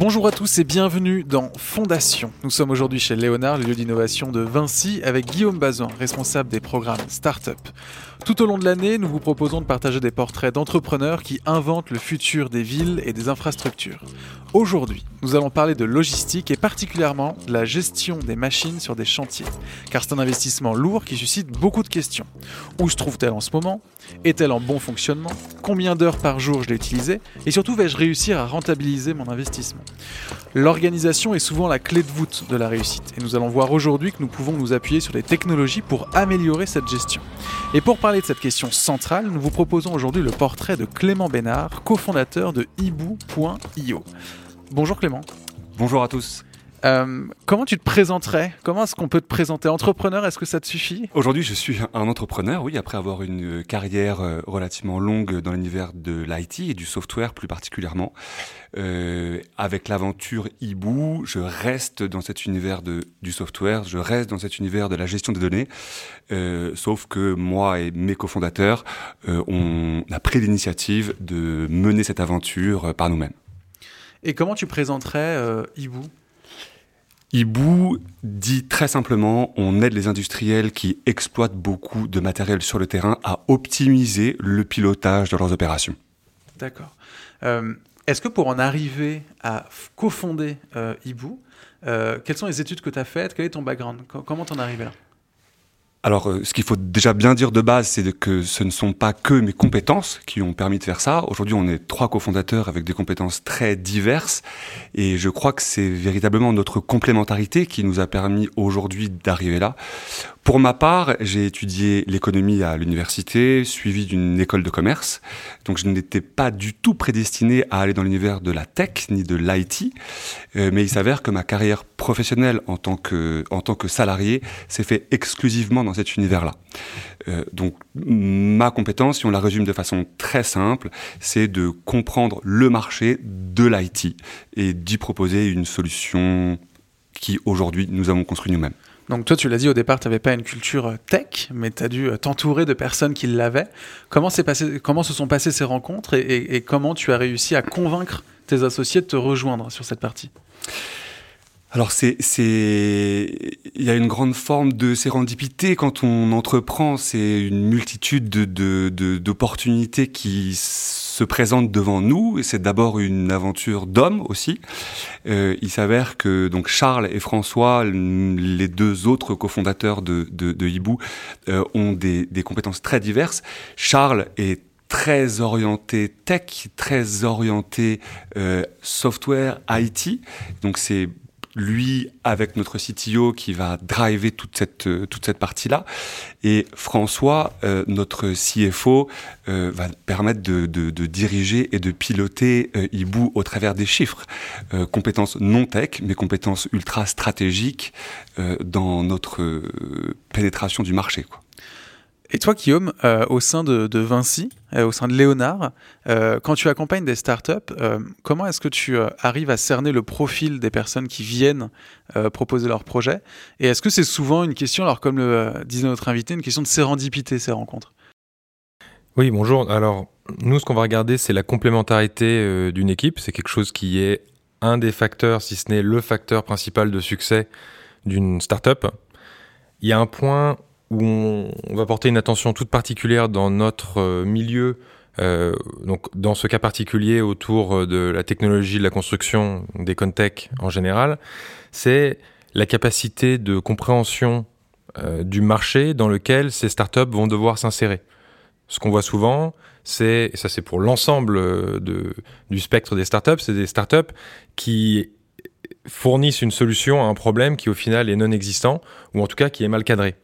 Bonjour à tous et bienvenue dans Fondation. Nous sommes aujourd'hui chez Léonard, le lieu d'innovation de Vinci, avec Guillaume Bazin, responsable des programmes Startup. Tout au long de l'année, nous vous proposons de partager des portraits d'entrepreneurs qui inventent le futur des villes et des infrastructures. Aujourd'hui, nous allons parler de logistique et particulièrement de la gestion des machines sur des chantiers, car c'est un investissement lourd qui suscite beaucoup de questions. Où se trouve-t-elle en ce moment? Est-elle en bon fonctionnement? Combien d'heures par jour je l'ai utilisée? Et surtout, vais-je réussir à rentabiliser mon investissement? L'organisation est souvent la clé de voûte de la réussite, et nous allons voir aujourd'hui que nous pouvons nous appuyer sur les technologies pour améliorer cette gestion. Et pour parler de cette question centrale, nous vous proposons aujourd'hui le portrait de Clément Bénard, cofondateur de Ibou.io. Bonjour Clément. Bonjour à tous. Euh, comment tu te présenterais? Comment est-ce qu'on peut te présenter? Entrepreneur, est-ce que ça te suffit? Aujourd'hui, je suis un entrepreneur, oui, après avoir une carrière euh, relativement longue dans l'univers de l'IT et du software plus particulièrement. Euh, avec l'aventure Ibou, je reste dans cet univers de, du software, je reste dans cet univers de la gestion des données, euh, sauf que moi et mes cofondateurs, euh, on a pris l'initiative de mener cette aventure par nous-mêmes. Et comment tu présenterais euh, Ibou Ibou dit très simplement, on aide les industriels qui exploitent beaucoup de matériel sur le terrain à optimiser le pilotage de leurs opérations. D'accord. Euh, Est-ce que pour en arriver à cofonder euh, Ibou, euh, quelles sont les études que tu as faites? Quel est ton background? Co- Comment t'en es arrivé là? Alors, euh, ce qu'il faut déjà bien dire de base, c'est que ce ne sont pas que mes compétences qui ont permis de faire ça. Aujourd'hui, on est trois cofondateurs avec des compétences très diverses. Et je crois que c'est véritablement notre complémentarité qui nous a permis aujourd'hui d'arriver là. Pour ma part, j'ai étudié l'économie à l'université, suivi d'une école de commerce. Donc, je n'étais pas du tout prédestiné à aller dans l'univers de la tech ni de l'IT. Euh, mais il s'avère que ma carrière professionnelle en tant que, salarié s'est fait exclusivement dans cet univers-là. Euh, donc, ma compétence, si on la résume de façon très simple, c'est de comprendre le marché de l'IT et d'y proposer une solution qui, aujourd'hui, nous avons construit nous-mêmes. Donc toi, tu l'as dit au départ, tu n'avais pas une culture euh, tech, mais tu as dû euh, t'entourer de personnes qui l'avaient. Comment, passé, comment se sont passées ces rencontres et comment tu as réussi à convaincre tes associés de te rejoindre sur cette partie? Alors c'est c'est il y a une grande forme de sérendipité quand on entreprend, c'est une multitude de de- de- d'opportunités qui se présentent devant nous et c'est d'abord une aventure d'hommes aussi. Euh, il s'avère que donc Charles et François, les deux autres cofondateurs de Hibou, euh, ont des des compétences très diverses. Charles est très orienté tech, très orienté euh, software IT. Donc c'est lui avec notre CTO qui va driver toute cette euh, toute cette partie là et François euh, notre CFO euh, va permettre de, de, de diriger et de piloter euh, Ibou au travers des chiffres Euh, compétences non tech mais compétences ultra stratégiques euh, dans notre pénétration du marché quoi. Et toi, Guillaume, euh, au sein de, Vinci, euh, au sein de Léonard, euh, quand tu accompagnes des startups, comment est-ce que tu arrives à cerner le profil des personnes qui viennent proposer leur projet Et est-ce que c'est souvent une question, alors comme le disait notre invité, une question de sérendipité, ces rencontres? Oui, bonjour. Alors, nous, ce qu'on va regarder, c'est la complémentarité d'une équipe. C'est quelque chose qui est un des facteurs, si ce n'est le facteur principal de succès d'une startup. Il y a un point où on, va porter une attention toute particulière dans notre euh, milieu, euh, donc dans ce cas particulier autour euh, de la technologie de la construction, des contech en général, c'est la capacité de compréhension euh, du marché dans lequel ces startups vont devoir s'insérer. Ce qu'on voit souvent, c'est, et ça c'est pour l'ensemble du spectre des startups, c'est des startups qui fournissent une solution à un problème qui au final est non existant, ou en tout cas qui est mal cadré.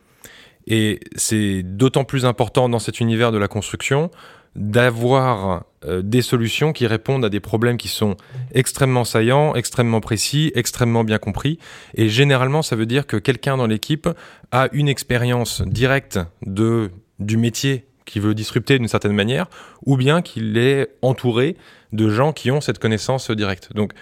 Et c'est d'autant plus important dans cet univers de la construction d'avoir euh, des solutions qui répondent à des problèmes qui sont extrêmement saillants, extrêmement précis, extrêmement bien compris. Et généralement, ça veut dire que quelqu'un dans l'équipe a une expérience directe du métier qu'il veut disrupter d'une certaine manière, ou bien qu'il est entouré de gens qui ont cette connaissance directe. Donc,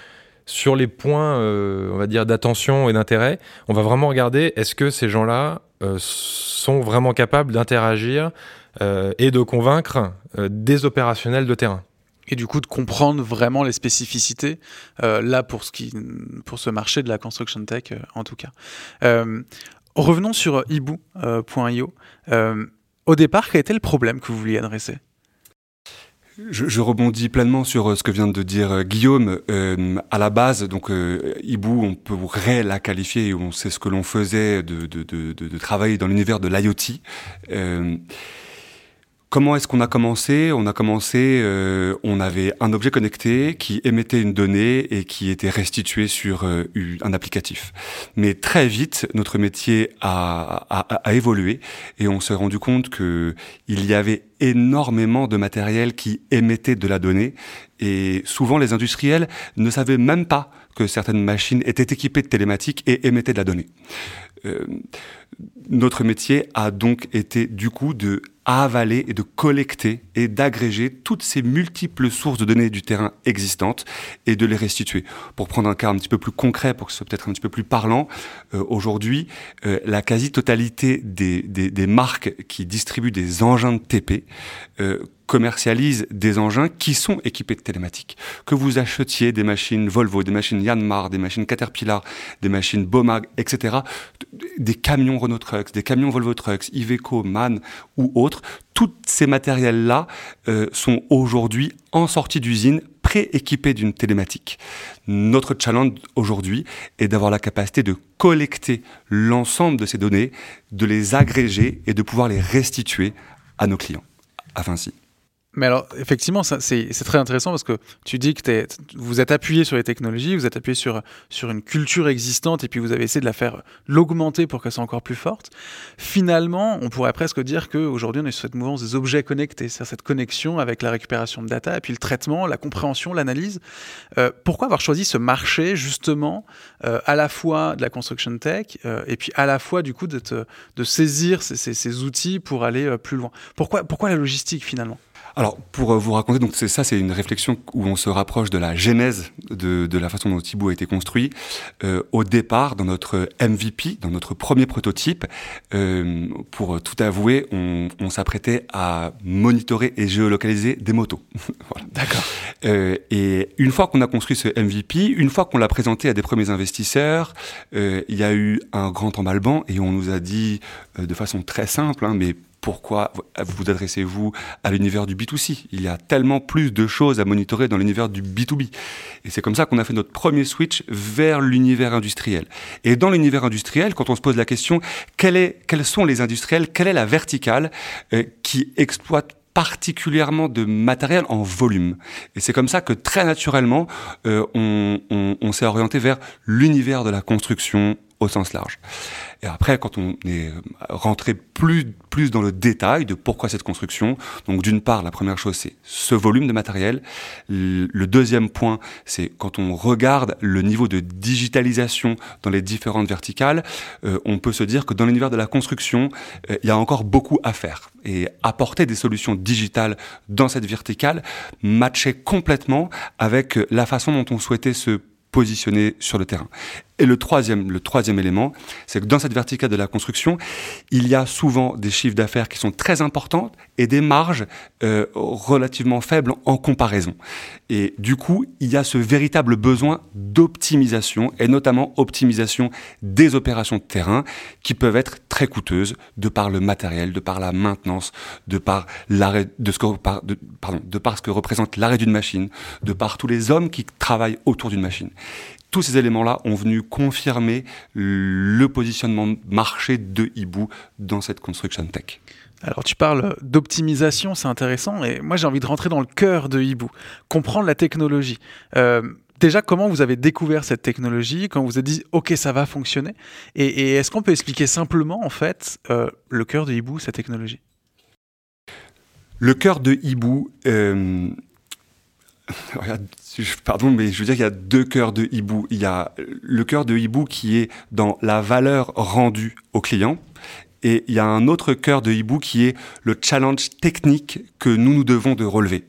sur les points, euh, on va dire, d'attention et d'intérêt, on va vraiment regarder est-ce que ces gens-là sont vraiment capables d'interagir euh, et de convaincre euh, des opérationnels de terrain. et du coup de comprendre vraiment les spécificités là pour ce marché de la construction tech en tout cas. revenons sur ibu.io. au départ, quel était le problème que vous vouliez adresser? Je, rebondis pleinement sur euh, ce que vient de dire euh, Guillaume. Euh, à la base, donc Ibu, on peut la qualifier, on sait ce que l'on faisait de, de, de, de, travailler dans l'univers de l'IoT. Comment est-ce qu'on a commencé? On a commencé, euh, on avait un objet connecté qui émettait une donnée et qui était restitué sur euh, un applicatif. Mais très vite, notre métier a, a, a évolué et on s'est rendu compte que il y avait énormément de matériel qui émettait de la donnée et souvent les industriels ne savaient même pas que certaines machines étaient équipées de télématiques et émettaient de la donnée. Euh, notre métier a donc été du coup de avaler et de collecter et d'agréger toutes ces multiples sources de données du terrain existantes et de les restituer. Pour prendre un cas un petit peu plus concret, pour que ce soit peut-être un petit peu plus parlant, euh, aujourd'hui, euh, la quasi-totalité des, des, des, marques qui distribuent des engins de TP euh, commercialisent des engins qui sont équipés de télématiques. Que vous achetiez des machines Volvo, des machines Yanmar, des machines Caterpillar, des machines Bomag, etc., des camions Renault Trucks, des camions Volvo Trucks, Iveco, MAN ou autres, tous ces matériels-là euh, sont aujourd'hui en sortie d'usine, pré-équipés d'une télématique. Notre challenge aujourd'hui est d'avoir la capacité de collecter l'ensemble de ces données, de les agréger et de pouvoir les restituer à nos clients, à Vinci. Mais alors, effectivement, c'est très intéressant parce que tu dis que vous êtes appuyé sur les technologies, vous êtes appuyé sur, sur une culture existante et puis vous avez essayé de la faire l'augmenter pour qu'elle soit encore plus forte. Finalement, on pourrait presque dire qu'aujourd'hui, on est sur cette mouvance des objets connectés, c'est-à-dire cette connexion avec la récupération de data et puis le traitement, la compréhension, l'analyse. Euh, pourquoi avoir choisi ce marché, justement, euh, à la fois de la construction tech euh, et puis à la fois, du coup, de, de saisir ces, ces, ces, outils pour aller plus loin? Pourquoi, pourquoi la logistique, finalement? Alors, pour euh, vous raconter, donc c'est ça, c'est une réflexion où on se rapproche de la genèse de, de la façon dont Thibaut a été construit. Euh, au départ, dans notre MVP, dans notre premier prototype, euh, pour tout avouer, on, on s'apprêtait à monitorer et géolocaliser des motos. voilà. D'accord. Euh, et une fois qu'on a construit ce MVP, une fois qu'on l'a présenté à des premiers investisseurs, euh, il y a eu un grand emballement et on nous a dit de façon très simple, hein, mais pourquoi vous adressez-vous à l'univers du B2C Il y a tellement plus de choses à monitorer dans l'univers du B2B. Et c'est comme ça qu'on a fait notre premier switch vers l'univers industriel. Et dans l'univers industriel, quand on se pose la question, est, quels sont les industriels Quelle est la verticale euh, qui exploite particulièrement de matériel en volume. Et c'est comme ça que très naturellement, euh, on s'est orienté vers l'univers de la construction au sens large. Et après, quand on est rentré plus, plus dans le détail de pourquoi cette construction, donc d'une part, la première chose, c'est ce volume de matériel. Le deuxième point, c'est quand on regarde le niveau de digitalisation dans les différentes verticales, euh, on peut se dire que dans l'univers de la construction, euh, il y a encore beaucoup à faire. Et apporter des solutions digitales dans cette verticale matchait complètement avec la façon dont on souhaitait se positionner sur le terrain. Et le troisième, élément, c'est que dans cette verticale de la construction, il y a souvent des chiffres d'affaires qui sont très importants et des marges euh, relativement faibles en comparaison. Et du coup, il y a ce véritable besoin d'optimisation et notamment optimisation des opérations de terrain qui peuvent être très coûteuses de par le matériel, de par la maintenance, de par l'arrêt de ce de par ce que représente l'arrêt d'une machine, de par tous les hommes qui travaillent autour d'une machine tous ces éléments-là ont venu confirmer le positionnement marché de Ibu dans cette construction tech. Alors tu parles d'optimisation, c'est intéressant, et moi j'ai envie de rentrer dans le cœur de Ibu, comprendre la technologie. Euh, déjà, comment vous avez découvert cette technologie, quand vous êtes dit ok ça va fonctionner, et, est-ce qu'on peut expliquer simplement en fait euh, le cœur de Ibu, cette technologie? Le cœur de Ibu, euh, pardon, mais je veux dire qu'il y a deux cœurs de hibou. Il y a le cœur de hibou qui est dans la valeur rendue au client. Et il y a un autre cœur de hibou qui est le challenge technique que nous nous devons de relever.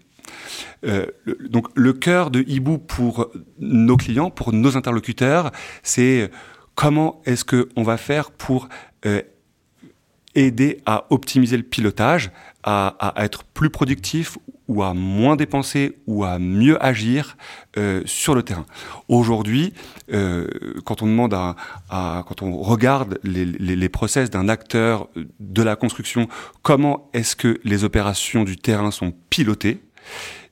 Euh, donc le cœur de hibou pour nos clients, pour nos interlocuteurs, c'est comment est-ce qu'on va faire pour euh, aider à optimiser le pilotage, à, être plus productif ou à moins dépenser ou à mieux agir euh, sur le terrain. Aujourd'hui, euh, quand on demande à, quand on regarde les, les, process d'un acteur de la construction, comment est-ce que les opérations du terrain sont pilotées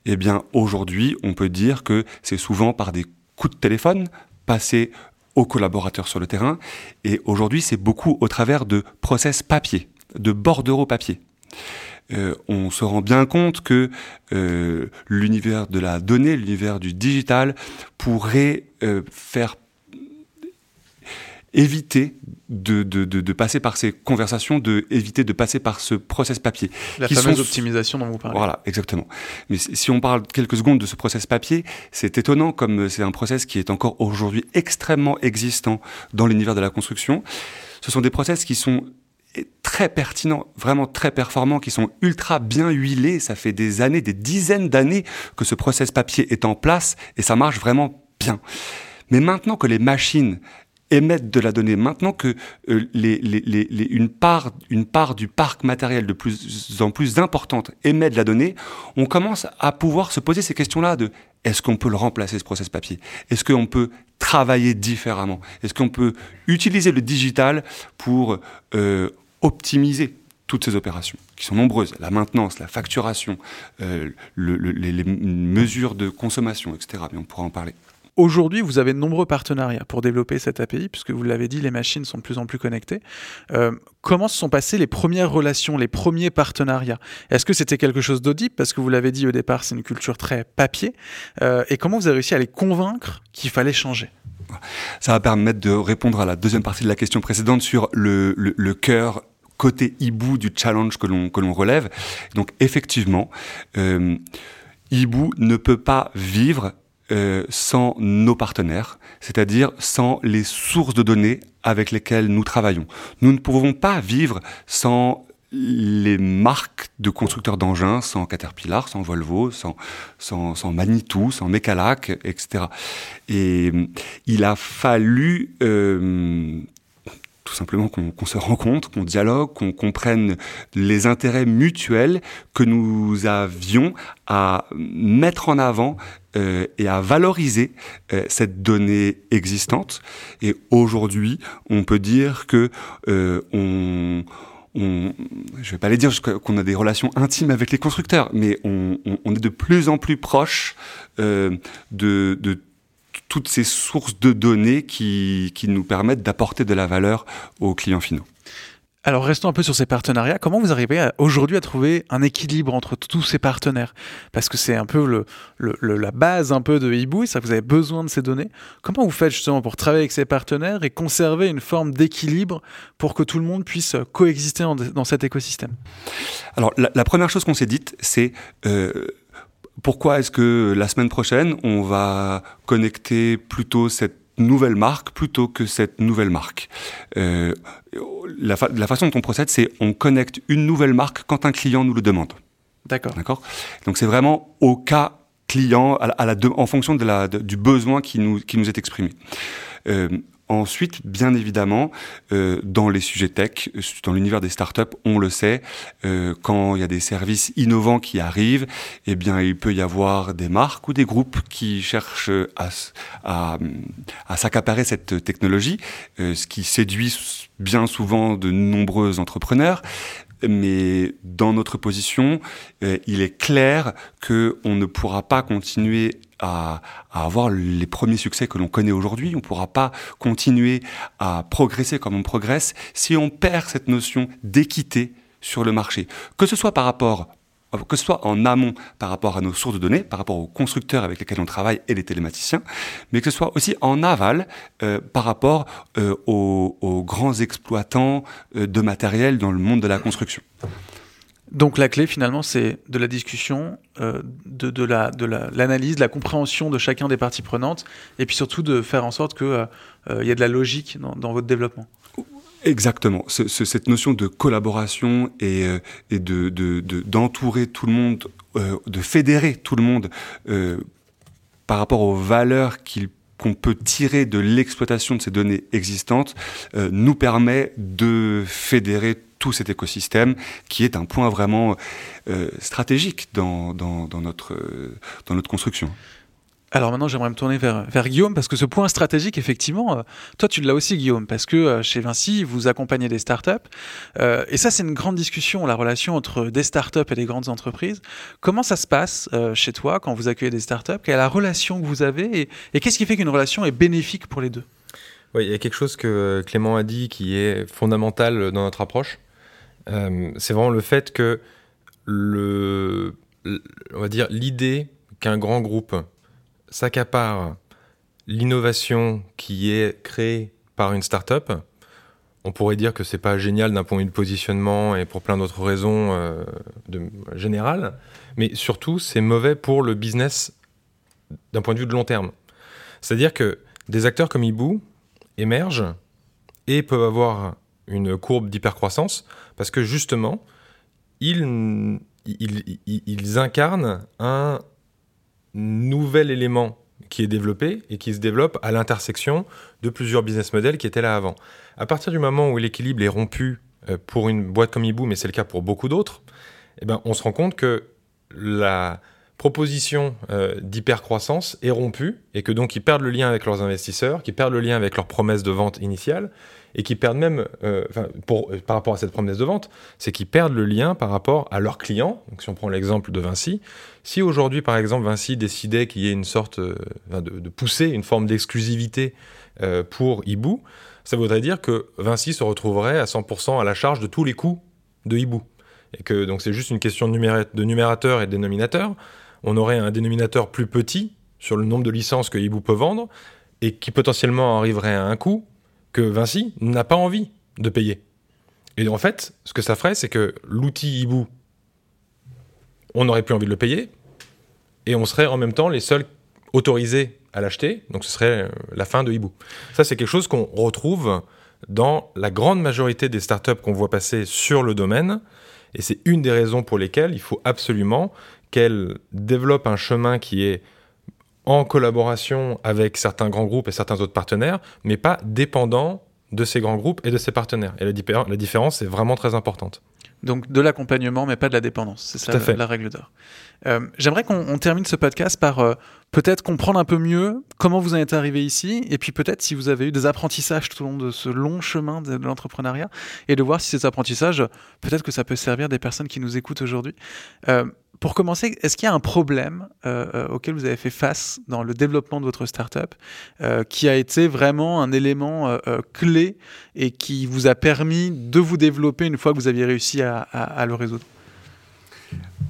Eh bien, aujourd'hui, on peut dire que c'est souvent par des coups de téléphone passés aux collaborateurs sur le terrain. Et aujourd'hui, c'est beaucoup au travers de process papier, de bordereaux papier. Euh, on se rend bien compte que euh, l'univers de la donnée, l'univers du digital, pourrait euh, faire éviter de, de, de, passer par ces conversations, de éviter de passer par ce process papier. La fameuse optimisation dont vous parlez. Voilà, exactement. Mais si on parle quelques secondes de ce process papier, c'est étonnant comme c'est un process qui est encore aujourd'hui extrêmement existant dans l'univers de la construction. Ce sont des process qui sont très pertinents, vraiment très performants, qui sont ultra bien huilés. Ça fait des années, des dizaines d'années que ce process papier est en place et ça marche vraiment bien. Mais maintenant que les machines émettent de la donnée, maintenant que euh, les, une, part, une part du parc matériel de plus en plus importante émet de la donnée, on commence à pouvoir se poser ces questions-là de est-ce qu'on peut le remplacer, ce process papier? Est-ce qu'on peut travailler différemment? Est-ce qu'on peut utiliser le digital pour euh, optimiser toutes ces opérations, qui sont nombreuses, la maintenance, la facturation, euh, les, mesures de consommation, etc. On pourra en parler. Aujourd'hui, vous avez de nombreux partenariats pour développer cette API, puisque vous l'avez dit, les machines sont de plus en plus connectées. Euh, comment se sont passées les premières relations, les premiers partenariats? Est-ce que c'était quelque chose d'audible? Parce que vous l'avez dit au départ, c'est une culture très papier. Euh, et comment vous avez réussi à les convaincre qu'il fallait changer? Ça va permettre de répondre à la deuxième partie de la question précédente sur le, cœur côté hibou du challenge que l'on que l'on relève. Donc effectivement, euh, hibou ne peut pas vivre euh, sans nos partenaires, c'est-à-dire sans les sources de données avec lesquelles nous travaillons. Nous ne pouvons pas vivre sans les marques de constructeurs d'engins, sans Caterpillar, sans Volvo, sans, sans, Manitou, sans Mecalac, etc. Et euh, il a fallu euh, tout simplement qu'on se rencontre, qu'on dialogue, qu'on comprenne les intérêts mutuels que nous avions à mettre en avant euh, et à valoriser euh, cette donnée existante. Et aujourd'hui, on peut dire que euh, je vais pas aller dire qu'on a des relations intimes avec les constructeurs, mais on, est de plus en plus proche de, de toutes ces sources de données qui, qui nous permettent d'apporter de la valeur aux clients finaux. Alors restons un peu sur ces partenariats. Comment vous arrivez aujourd'hui à trouver un équilibre entre tous ces partenaires? Parce que c'est un peu le, le, la base un peu de Hibou, ça vous avez besoin de ces données. Comment vous faites justement pour travailler avec ces partenaires et conserver une forme d'équilibre pour que tout le monde puisse coexister dans, cet écosystème? Alors la, première chose qu'on s'est dite, c'est euh, pourquoi est-ce que la semaine prochaine on va connecter plutôt cette nouvelle marque plutôt que cette nouvelle marque. Euh, la, façon dont on procède, c'est on connecte une nouvelle marque quand un client nous le demande. D'accord. D'accord? Donc c'est vraiment au cas client, à la, en fonction de la, du besoin qui nous, qui nous est exprimé. Euh, Ensuite, bien évidemment, euh, dans les sujets tech, dans l'univers des startups, on le sait, euh, quand il y a des services innovants qui arrivent, eh bien, il peut y avoir des marques ou des groupes qui cherchent à, s'accaparer cette technologie, euh, ce qui séduit bien souvent de nombreux entrepreneurs. Mais dans notre position, euh, il est clair que on ne pourra pas continuer à, avoir les premiers succès que l'on connaît aujourd'hui. On ne pourra pas continuer à progresser comme on progresse si on perd cette notion d'équité sur le marché, que ce soit par rapport que ce soit en amont par rapport à nos sources de données, par rapport aux constructeurs avec lesquels on travaille et les télématiciens, mais que ce soit aussi en aval euh, par rapport euh, aux, grands exploitants euh, de matériel dans le monde de la construction. Donc la clé finalement c'est de la discussion, de, de, la, de l'analyse, de la compréhension de chacun des parties prenantes, et puis surtout de faire en sorte qu'il y ait de la logique dans votre développement. Exactement. cette notion de collaboration et, euh, et de, d'entourer tout le monde, euh, de fédérer tout le monde euh, par rapport aux valeurs qu'on peut tirer de l'exploitation de ces données existantes, nous permet de fédérer tout cet écosystème qui est un point vraiment stratégique dans, dans, dans, notre, dans notre construction. Alors maintenant, j'aimerais me tourner vers, vers Guillaume parce que ce point stratégique, effectivement, euh, toi tu l'as aussi, Guillaume, parce que euh, chez Vinci, vous accompagnez des startups. Euh, et ça, c'est une grande discussion, la relation entre des startups et des grandes entreprises. Comment ça se passe euh, chez toi quand vous accueillez des startups? Quelle est la relation que vous avez Et, et qu'est-ce qui fait qu'une relation est bénéfique pour les deux? Oui, il y a quelque chose que Clément a dit qui est fondamental dans notre approche. C'est vraiment le fait que le, on va dire l'idée qu'un grand groupe s'accapare l'innovation qui est créée par une start-up, on pourrait dire que c'est pas génial d'un point de vue de positionnement et pour plein d'autres raisons euh, générales, mais surtout c'est mauvais pour le business d'un point de vue de long terme. C'est-à-dire que des acteurs comme Ibu émergent et peuvent avoir une courbe d'hypercroissance parce que justement, ils, incarnent un nouvel élément qui est développé et qui se développe à l'intersection de plusieurs business models qui étaient là avant. À partir du moment où l'équilibre est rompu euh, pour une boîte comme Ibu, mais c'est le cas pour beaucoup d'autres, eh ben, on se rend compte que la proposition euh, d'hypercroissance est rompue et que donc ils perdent le lien avec leurs investisseurs, qu'ils perdent le lien avec leurs promesses de vente initiale et qui perdent même, euh, euh, par rapport à cette promesse de vente, c'est qu'ils perdent le lien par rapport à leurs clients. Donc si on prend l'exemple de Vinci, si aujourd'hui par exemple Vinci décidait qu'il y ait une sorte euh, de, de, pousser une forme d'exclusivité euh, pour Ibu, ça voudrait dire que Vinci se retrouverait à 100% à la charge de tous les coûts de Ibu. Et que donc c'est juste une question de, de numérateur et de dénominateur. On aurait un dénominateur plus petit sur le nombre de licences que Ibu peut vendre et qui potentiellement arriverait à un coût que Vinci n'a pas envie de payer. Et en fait, ce que ça ferait, c'est que l'outil Ibu, on n'aurait plus envie de le payer, et on serait en même temps les seuls autorisés à l'acheter, donc ce serait euh, la fin de Ibu. Ça, c'est quelque chose qu'on retrouve dans la grande majorité des startups qu'on voit passer sur le domaine, et c'est une des raisons pour lesquelles il faut absolument qu'elles développent un chemin qui est en collaboration avec certains grands groupes et certains autres partenaires, mais pas dépendant de ces grands groupes et de ces partenaires. Et la, la différence est vraiment très importante. Donc de l'accompagnement, mais pas de la dépendance. C'est ça la, la, règle d'or. Euh, J'aimerais qu'on termine ce podcast par euh, peut-être comprendre un peu mieux comment vous en êtes arrivé ici, et puis peut-être si vous avez eu des apprentissages tout au long de ce long chemin de, de l'entrepreneuriat, et de voir si ces apprentissages, peut-être que ça peut servir des personnes qui nous écoutent aujourd'hui. Euh, pour commencer, est-ce qu'il y a un problème euh, euh, auquel vous avez fait face dans le développement de votre startup euh, qui a été vraiment un élément euh, clé et qui vous a permis de vous développer une fois que vous aviez réussi à, à, à le résoudre?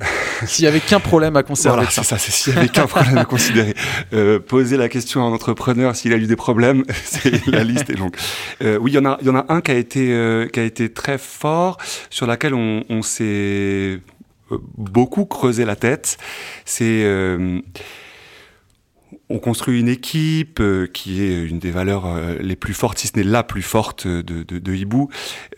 S'il n'y avait qu'un problème à considérer. Voilà, c'est ça, c'est s'il n'y avait qu'un problème à considérer. Euh, poser la question à un entrepreneur s'il a eu des problèmes, c'est la liste est longue. Euh, oui, il y en a, il y en a un qui a été, euh, qui a été très fort, sur laquelle on, on s'est beaucoup creusé la tête. C'est euh, on construit une équipe euh, qui est une des valeurs euh, les plus fortes, si ce n'est la plus forte de, Hibou.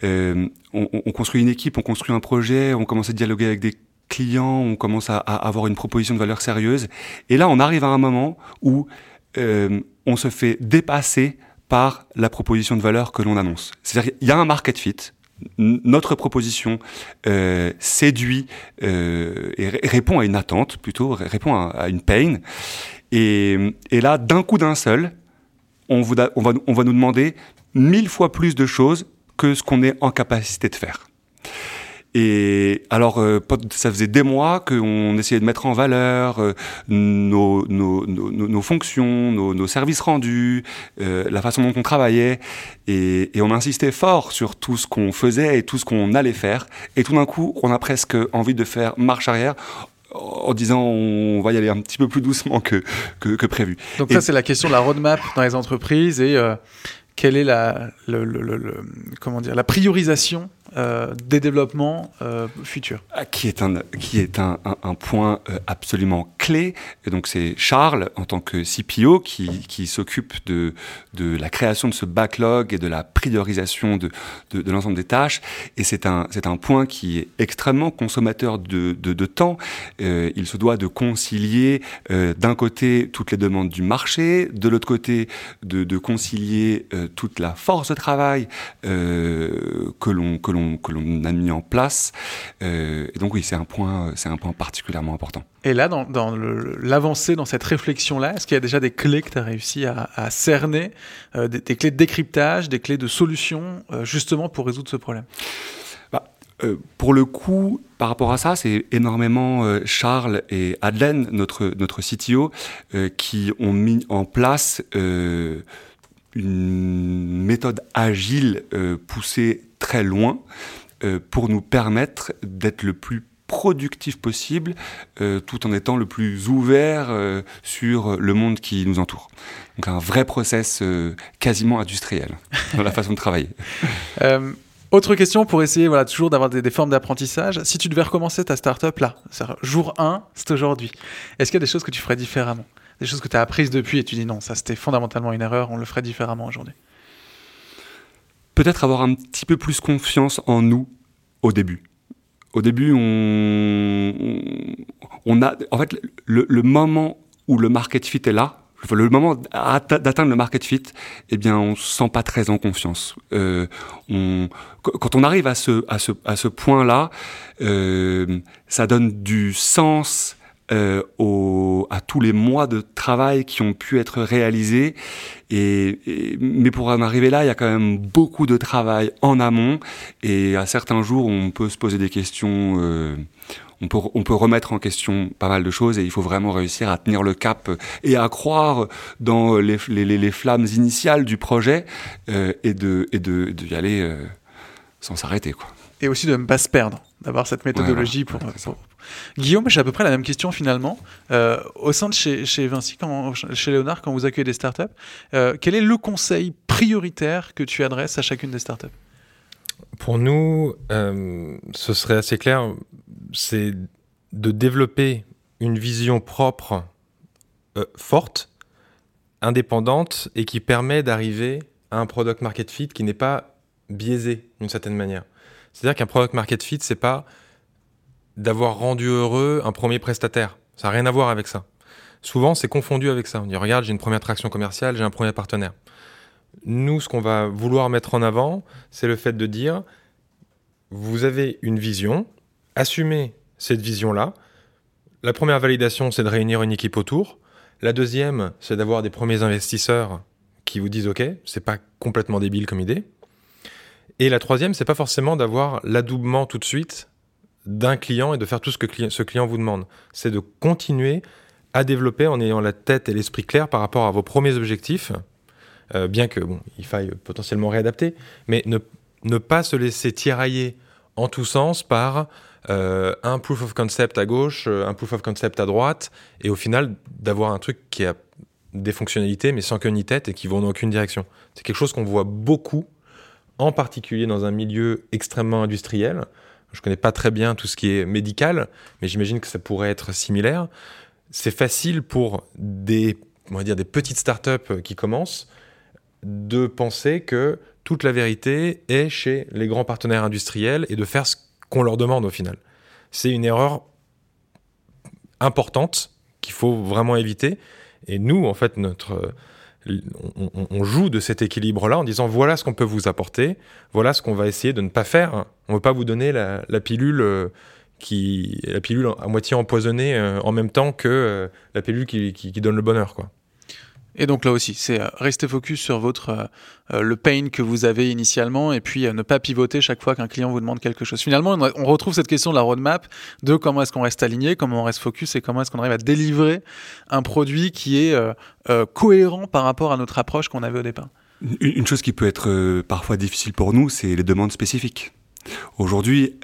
On, on, construit une équipe, on construit un projet, on commence à dialoguer avec des clients, on commence à, à avoir une proposition de valeur sérieuse. Et là, on arrive à un moment où on se fait dépasser par la proposition de valeur que l'on annonce. C'est-à-dire qu'il y a un market fit, notre proposition euh, séduit euh, et répond à une attente, plutôt répond à, une pain. Et, là, d'un coup d'un seul, on, va, on va nous demander mille fois plus de choses que ce qu'on est en capacité de faire. Et alors, euh, ça faisait des mois qu'on essayait de mettre en valeur euh, nos, nos, nos, nos, fonctions, nos, services rendus, euh, la façon dont on travaillait, et, et, on insistait fort sur tout ce qu'on faisait et tout ce qu'on allait faire. Et tout d'un coup, on a presque envie de faire marche arrière en disant on va y aller un petit peu plus doucement que, que, que prévu. Donc et ça, c'est la question de la roadmap dans les entreprises et euh, quelle est la, le, le, le, comment dire, la priorisation euh, des développements euh, futurs. Ah, qui est un, qui est un, un, un point euh, absolument clé. Et donc c'est Charles, en tant que CPO, qui, qui s'occupe de, de la création de ce backlog et de la priorisation de, de, de l'ensemble des tâches. Et c'est un, c'est un point qui est extrêmement consommateur de, de, temps. Euh, il se doit de concilier euh, d'un côté toutes les demandes du marché, de l'autre côté de, de concilier toute la force de travail que l'on que l'on que l'on a mis en place. et donc oui, c'est un point c'est un point particulièrement important. Et là, dans, dans l'avancée dans cette réflexion-là, est-ce qu'il y a déjà des clés que tu as réussi à, à cerner, des, des, clés de décryptage, des clés de solution, justement pour résoudre ce problème? Euh, pour le coup, par rapport à ça, c'est énormément euh, Charles et Adelaine, notre, notre CTO, euh, qui ont mis en place une méthode agile poussée très loin pour nous permettre d'être le plus productif possible tout en étant le plus ouvert sur le monde qui nous entoure. Donc un vrai process quasiment industriel dans la façon de travailler. Autre question pour essayer voilà, toujours d'avoir des, formes d'apprentissage. Si tu devais recommencer ta startup là, jour 1, c'est aujourd'hui, est-ce qu'il y a des choses que tu ferais différemment? Des choses que tu as apprises depuis et tu dis non, ça c'était fondamentalement une erreur, on le ferait différemment aujourd'hui? Peut-être avoir un petit peu plus confiance en nous au début. Au début, on, on a. En fait, le, le moment où le market fit est là, le moment d'atteindre le market fit, eh bien, on se sent pas très en confiance. Euh, on, quand on arrive à ce, à ce, à ce point-là, euh, ça donne du sens euh, à tous les mois de travail qui ont pu être réalisés. Et, mais pour en arriver là, il y a quand même beaucoup de travail en amont. Et à certains jours, on peut se poser des questions. Euh, on peut, on peut remettre en question pas mal de choses et il faut vraiment réussir à tenir le cap et à croire dans les, les, les flammes initiales du projet euh, et de et de, de, aller euh, sans s'arrêter. Et aussi de ne pas se perdre, d'avoir cette méthodologie pour, Guillaume, j'ai à peu près la même question finalement. Euh, au sein de chez, chez Vinci, quand, chez Léonard, quand vous accueillez des startups, quel est le conseil prioritaire que tu adresses à chacune des startups? Pour nous, ce serait assez clair c'est de développer une vision propre, euh, forte, indépendante et qui permet d'arriver à un product market fit qui n'est pas biaisé d'une certaine manière. C'est-à-dire qu'un product market fit, c'est pas d'avoir rendu heureux un premier prestataire. Ça n'a rien à voir avec ça. Souvent, c'est confondu avec ça. On dit, regarde, j'ai une première traction commerciale, j'ai un premier partenaire. Nous, ce qu'on va vouloir mettre en avant, c'est le fait de dire, vous avez une vision, assumer cette vision-là. La première validation, c'est de réunir une équipe autour. La deuxième, c'est d'avoir des premiers investisseurs qui vous disent OK, c'est pas complètement débile comme idée. Et la troisième, c'est pas forcément d'avoir l'adoubement tout de suite d'un client et de faire tout ce que ce client vous demande. C'est de continuer à développer en ayant la tête et l'esprit clair par rapport à vos premiers objectifs, euh, bien que bon, il faille potentiellement réadapter, mais ne, pas se laisser tirailler en tous sens par euh, un proof of concept à gauche, euh, un proof of concept à droite, et au final d'avoir un truc qui a des fonctionnalités mais sans queue ni tête et qui vont dans aucune direction. C'est quelque chose qu'on voit beaucoup, en particulier dans un milieu extrêmement industriel. Je connais pas très bien tout ce qui est médical, mais j'imagine que ça pourrait être similaire. C'est facile pour des, on va dire, des petites startups qui commencent de penser que toute la vérité est chez les grands partenaires industriels et de faire ce qu'on leur demande au final. C'est une erreur importante qu'il faut vraiment éviter. Et nous, en fait, notre, on, joue de cet équilibre-là en disant voilà ce qu'on peut vous apporter, voilà ce qu'on va essayer de ne pas faire. On ne veut pas vous donner la, pilule euh, qui, la pilule à moitié empoisonnée euh, en même temps que euh, la pilule qui, qui, qui donne le bonheur, quoi. Et donc là aussi, c'est euh, rester focus sur votre euh, euh, le pain que vous avez initialement et puis ne pas pivoter chaque fois qu'un client vous demande quelque chose. Finalement, on retrouve cette question de la roadmap de comment est-ce qu'on reste aligné, comment on reste focus et comment est-ce qu'on arrive à délivrer un produit qui est cohérent par rapport à notre approche qu'on avait au départ. Une chose qui peut être parfois difficile pour nous, c'est les demandes spécifiques. Aujourd'hui,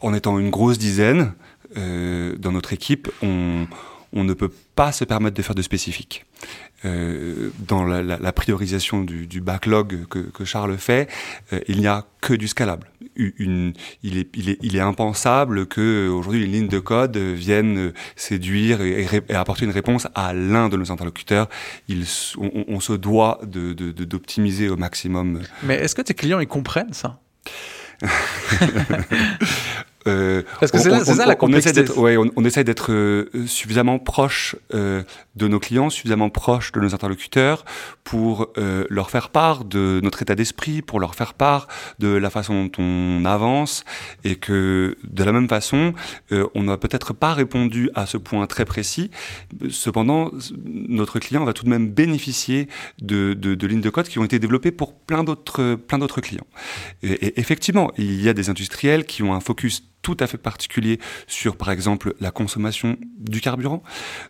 en étant une grosse dizaine dans notre équipe, on, on ne peut pas se permettre de faire de spécifiques. Euh, dans la, priorisation du, backlog que, Charles fait, euh, il n'y a que du scalable. Une, il, est, il, est, il est impensable que aujourd'hui une ligne de code vienne séduire et, apporter une réponse à l'un de nos interlocuteurs. Il, on, se doit d'optimiser de, au maximum. Mais est-ce que tes clients ils comprennent ça? Euh, Parce que c'est ça la complexité. On, on, essaie d'être euh, suffisamment proche euh, de nos clients, suffisamment proche de nos interlocuteurs pour euh, leur faire part de notre état d'esprit, pour leur faire part de la façon dont on avance et que de la même façon, on n'a peut-être pas répondu à ce point très précis. Cependant, notre client va tout de même bénéficier de, de, de lignes de code qui ont été développées pour plein d'autres plein d'autres clients. Et, et effectivement, il y a des industriels qui ont un focus tout à fait particulier sur, par exemple, la consommation du carburant.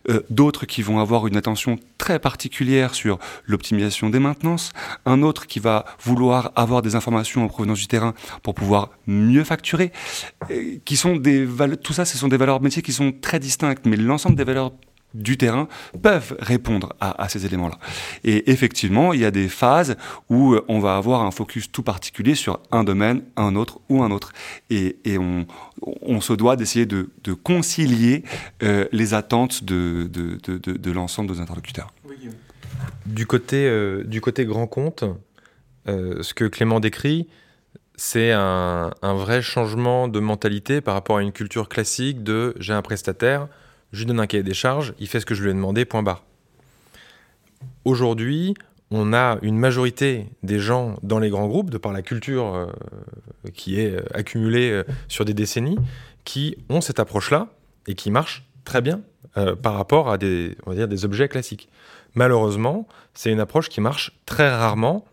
Euh, d'autres qui vont avoir une attention très particulière sur l'optimisation des maintenances. Un autre qui va vouloir avoir des informations en provenance du terrain pour pouvoir mieux facturer. Euh, qui sont des tout ça, ce sont des valeurs métiers qui sont très distinctes, mais l'ensemble des valeurs du terrain peuvent répondre à, ces éléments-là. Et effectivement, il y a des phases où euh, on va avoir un focus tout particulier sur un domaine, un autre ou un autre. Et, on, se doit d'essayer de, concilier euh, les attentes de, de, l'ensemble de nos interlocuteurs. Du côté, euh, du côté grand compte, ce que Clément décrit, c'est un, un vrai changement de mentalité par rapport à une culture classique de j'ai un prestataire, je lui donne un cahier des charges, il fait ce que je lui ai demandé, point barre. Aujourd'hui, on a une majorité des gens dans les grands groupes, de par la culture euh, qui est euh, accumulée euh, sur des décennies, qui ont cette approche-là et qui marche très bien par rapport à des, on va dire, des objets classiques. Malheureusement, c'est une approche qui marche très rarement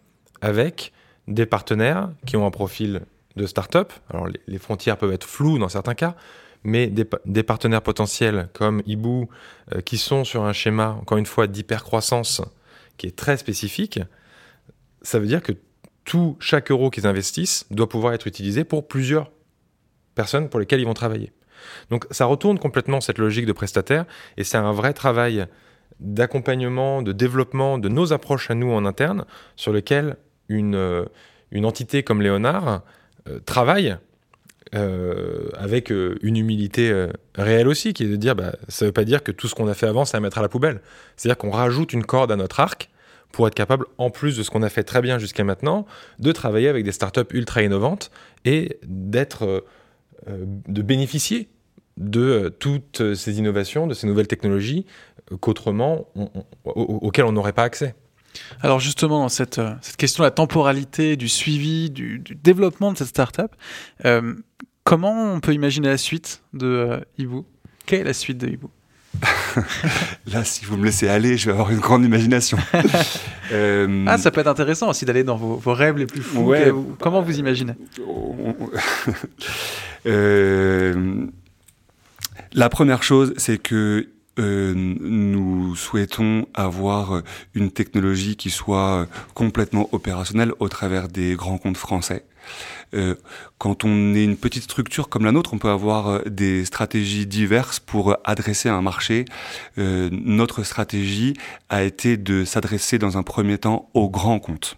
avec des partenaires qui ont un profil de start-up. Alors les frontières peuvent être floues dans certains cas, mais des, partenaires potentiels comme Ibu, euh, qui sont sur un schéma, encore une fois, d'hypercroissance qui est très spécifique, ça veut dire que tout, chaque euro qu'ils investissent doit pouvoir être utilisé pour plusieurs personnes pour lesquelles ils vont travailler. Donc ça retourne complètement cette logique de prestataire et c'est un vrai travail d'accompagnement, de développement de nos approches à nous en interne sur lequel une, euh, une entité comme Léonard euh, travaille euh, avec euh, une humilité euh, réelle aussi, qui est de dire, bah, ça ne veut pas dire que tout ce qu'on a fait avant, c'est à mettre à la poubelle. C'est-à-dire qu'on rajoute une corde à notre arc pour être capable, en plus de ce qu'on a fait très bien jusqu'à maintenant, de travailler avec des startups ultra innovantes et d'être, de bénéficier de toutes ces innovations, de ces nouvelles technologies qu'autrement, auxquelles on n'aurait pas accès. Alors justement, cette, cette question de la temporalité, du suivi, du, développement de cette startup, euh, Comment on peut imaginer la suite de euh, Ibu Quelle est la suite de Ibu Là, si vous me laissez aller, je vais avoir une grande imagination. Euh, ah, ça peut être intéressant aussi d'aller dans vos, rêves les plus fous. comment vous imaginez? Euh, La première chose, c'est que nous souhaitons avoir une technologie qui soit complètement opérationnelle au travers des grands comptes français. Euh, quand on est une petite structure comme la nôtre, on peut avoir euh, des stratégies diverses pour adresser un marché. Euh, notre stratégie a été de s'adresser dans un premier temps aux grands comptes.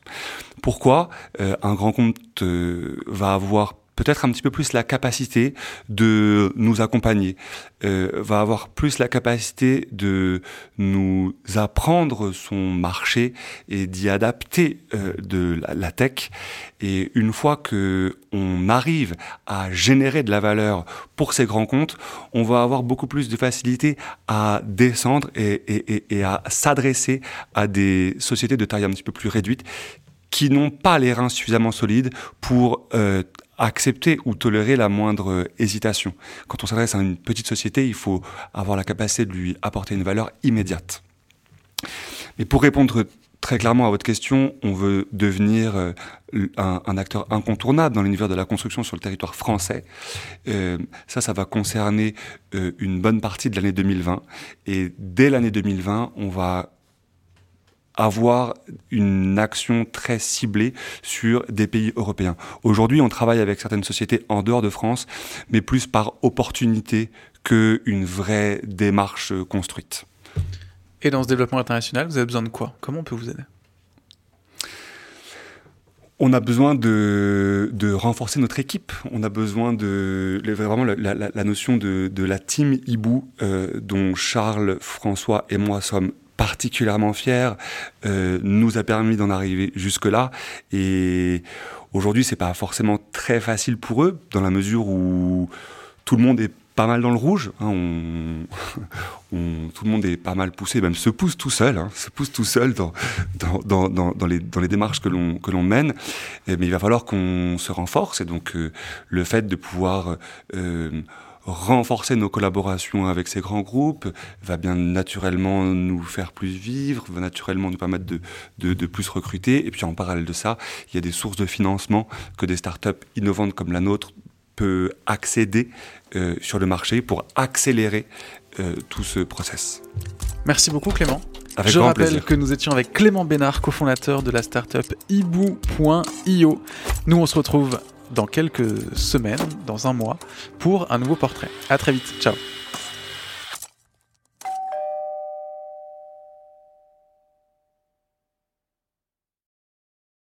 Pourquoi? Un grand compte va avoir peut-être un petit peu plus la capacité de nous accompagner, euh, va avoir plus la capacité de nous apprendre son marché et d'y adapter euh, de la, tech. Et une fois que on arrive à générer de la valeur pour ces grands comptes, on va avoir beaucoup plus de facilité à descendre et, et, et à s'adresser à des sociétés de taille un petit peu plus réduite qui n'ont pas les reins suffisamment solides pour euh, accepter ou tolérer la moindre hésitation. Quand on s'adresse à une petite société, il faut avoir la capacité de lui apporter une valeur immédiate. Mais pour répondre très clairement à votre question, on veut devenir euh, un, acteur incontournable dans l'univers de la construction sur le territoire français. Euh, ça, ça va concerner euh, une bonne partie de l'année 2020. Et dès l'année 2020, on va avoir une action très ciblée sur des pays européens. Aujourd'hui, on travaille avec certaines sociétés en dehors de France, mais plus par opportunité qu'une vraie démarche construite. Et dans ce développement international, vous avez besoin de quoi? Comment on peut vous aider? On a besoin de, renforcer notre équipe. On a besoin de vraiment la, notion de, la team Ibu euh, dont Charles, François et moi sommes particulièrement fier, euh, nous a permis d'en arriver jusque-là. Et Aujourd'hui, c'est pas forcément très facile pour eux, dans la mesure où tout le monde est pas mal dans le rouge. Hein, on, tout le monde est pas mal poussé, même se pousse tout seul, hein, se pousse tout seul dans, dans, dans, dans, les, les démarches que l'on, que l'on mène. mais il va falloir qu'on se renforce. Et donc, euh, le fait de pouvoir euh, renforcer nos collaborations avec ces grands groupes va bien naturellement nous faire plus vivre, va naturellement nous permettre de, de, de, plus recruter. Et puis en parallèle de ça, il y a des sources de financement que des startups innovantes comme la nôtre peut accéder euh, sur le marché pour accélérer euh, tout ce process. Merci beaucoup Clément. Je rappelle que nous étions avec Clément Bénard, cofondateur de la startup ibou.io. Nous on se retrouve dans quelques semaines, dans un mois, pour un nouveau portrait. À très vite. Ciao.